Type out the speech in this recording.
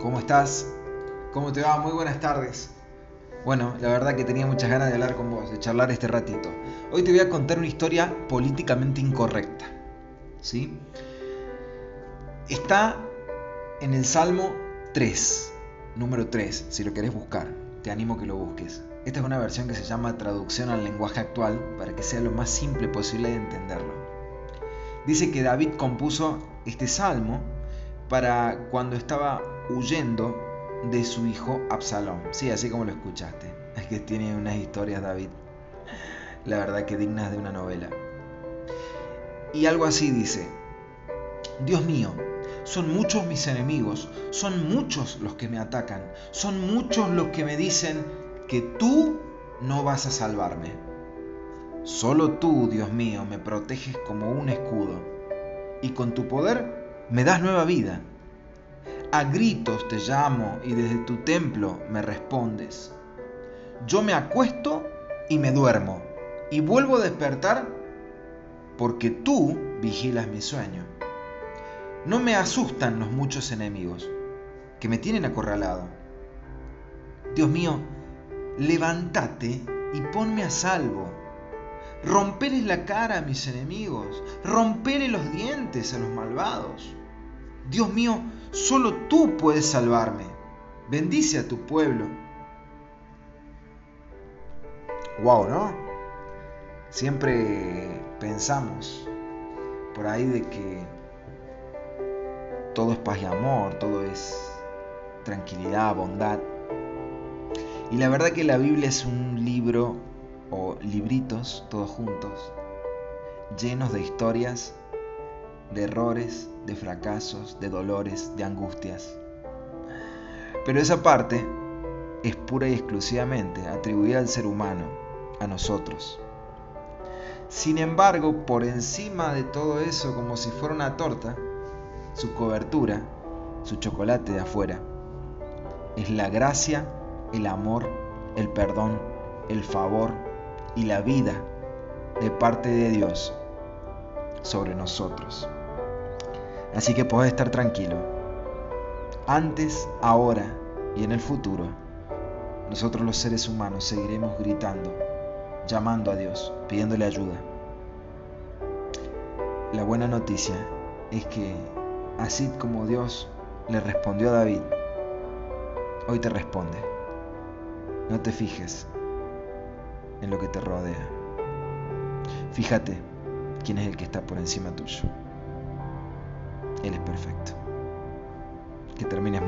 ¿Cómo estás? ¿Cómo te va? Muy buenas tardes. Bueno, la verdad que tenía muchas ganas de hablar con vos, de charlar este ratito. Hoy te voy a contar una historia políticamente incorrecta. ¿Sí? Está en el Salmo 3, número 3, si lo querés buscar. Te animo que lo busques. Esta es una versión que se llama traducción al lenguaje actual para que sea lo más simple posible de entenderlo. Dice que David compuso este salmo para cuando estaba huyendo de su hijo Absalón. Sí, así como lo escuchaste. Es que tiene unas historias David, la verdad que dignas de una novela. Y algo así dice, Dios mío, son muchos mis enemigos, son muchos los que me atacan, son muchos los que me dicen que tú no vas a salvarme. Solo tú, Dios mío, me proteges como un escudo, y con tu poder me das nueva vida. A gritos te llamo y desde tu templo me respondes. Yo me acuesto y me duermo, y vuelvo a despertar porque tú vigilas mi sueño. No me asustan los muchos enemigos que me tienen acorralado. Dios mío, levántate y ponme a salvo. Rompeles la cara a mis enemigos, rompele los dientes a los malvados. Dios mío, solo tú puedes salvarme. Bendice a tu pueblo. Wow, ¿no? Siempre pensamos por ahí de que todo es paz y amor, todo es tranquilidad, bondad. Y la verdad que la Biblia es un libro o libritos, todos juntos, llenos de historias, de errores, de fracasos, de dolores, de angustias. Pero esa parte es pura y exclusivamente atribuida al ser humano, a nosotros. Sin embargo, por encima de todo eso, como si fuera una torta, su cobertura, su chocolate de afuera. Es la gracia, el amor, el perdón, el favor y la vida de parte de Dios sobre nosotros. Así que puedes estar tranquilo. Antes, ahora y en el futuro, nosotros los seres humanos seguiremos gritando, llamando a Dios, pidiéndole ayuda. La buena noticia es que así como Dios le respondió a David, hoy te responde. No te fijes en lo que te rodea. Fíjate quién es el que está por encima tuyo. Él es perfecto. Que termines